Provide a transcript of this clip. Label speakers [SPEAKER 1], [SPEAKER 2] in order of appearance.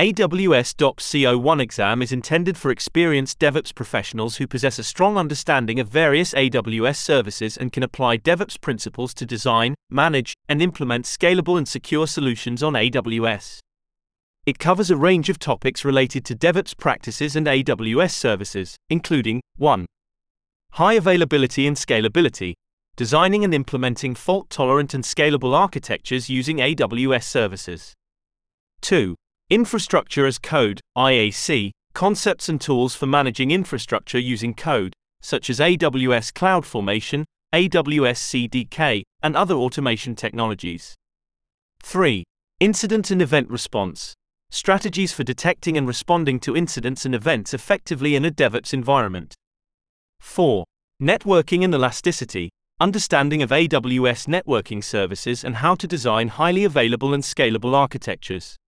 [SPEAKER 1] AWS DOPS C01 exam is intended for experienced DevOps professionals who possess a strong understanding of various AWS services and can apply DevOps principles to design, manage, and implement scalable and secure solutions on AWS. It covers a range of topics related to DevOps practices and AWS services, including 1. High availability and scalability, designing and implementing fault tolerant and scalable architectures using AWS services. 2. Infrastructure as Code, IAC, concepts and tools for managing infrastructure using code, such as AWS CloudFormation, AWS CDK, and other automation technologies. 3. Incident and event response, strategies for detecting and responding to incidents and events effectively in a DevOps environment. 4. Networking and elasticity, understanding of AWS networking services and how to design highly available and scalable architectures.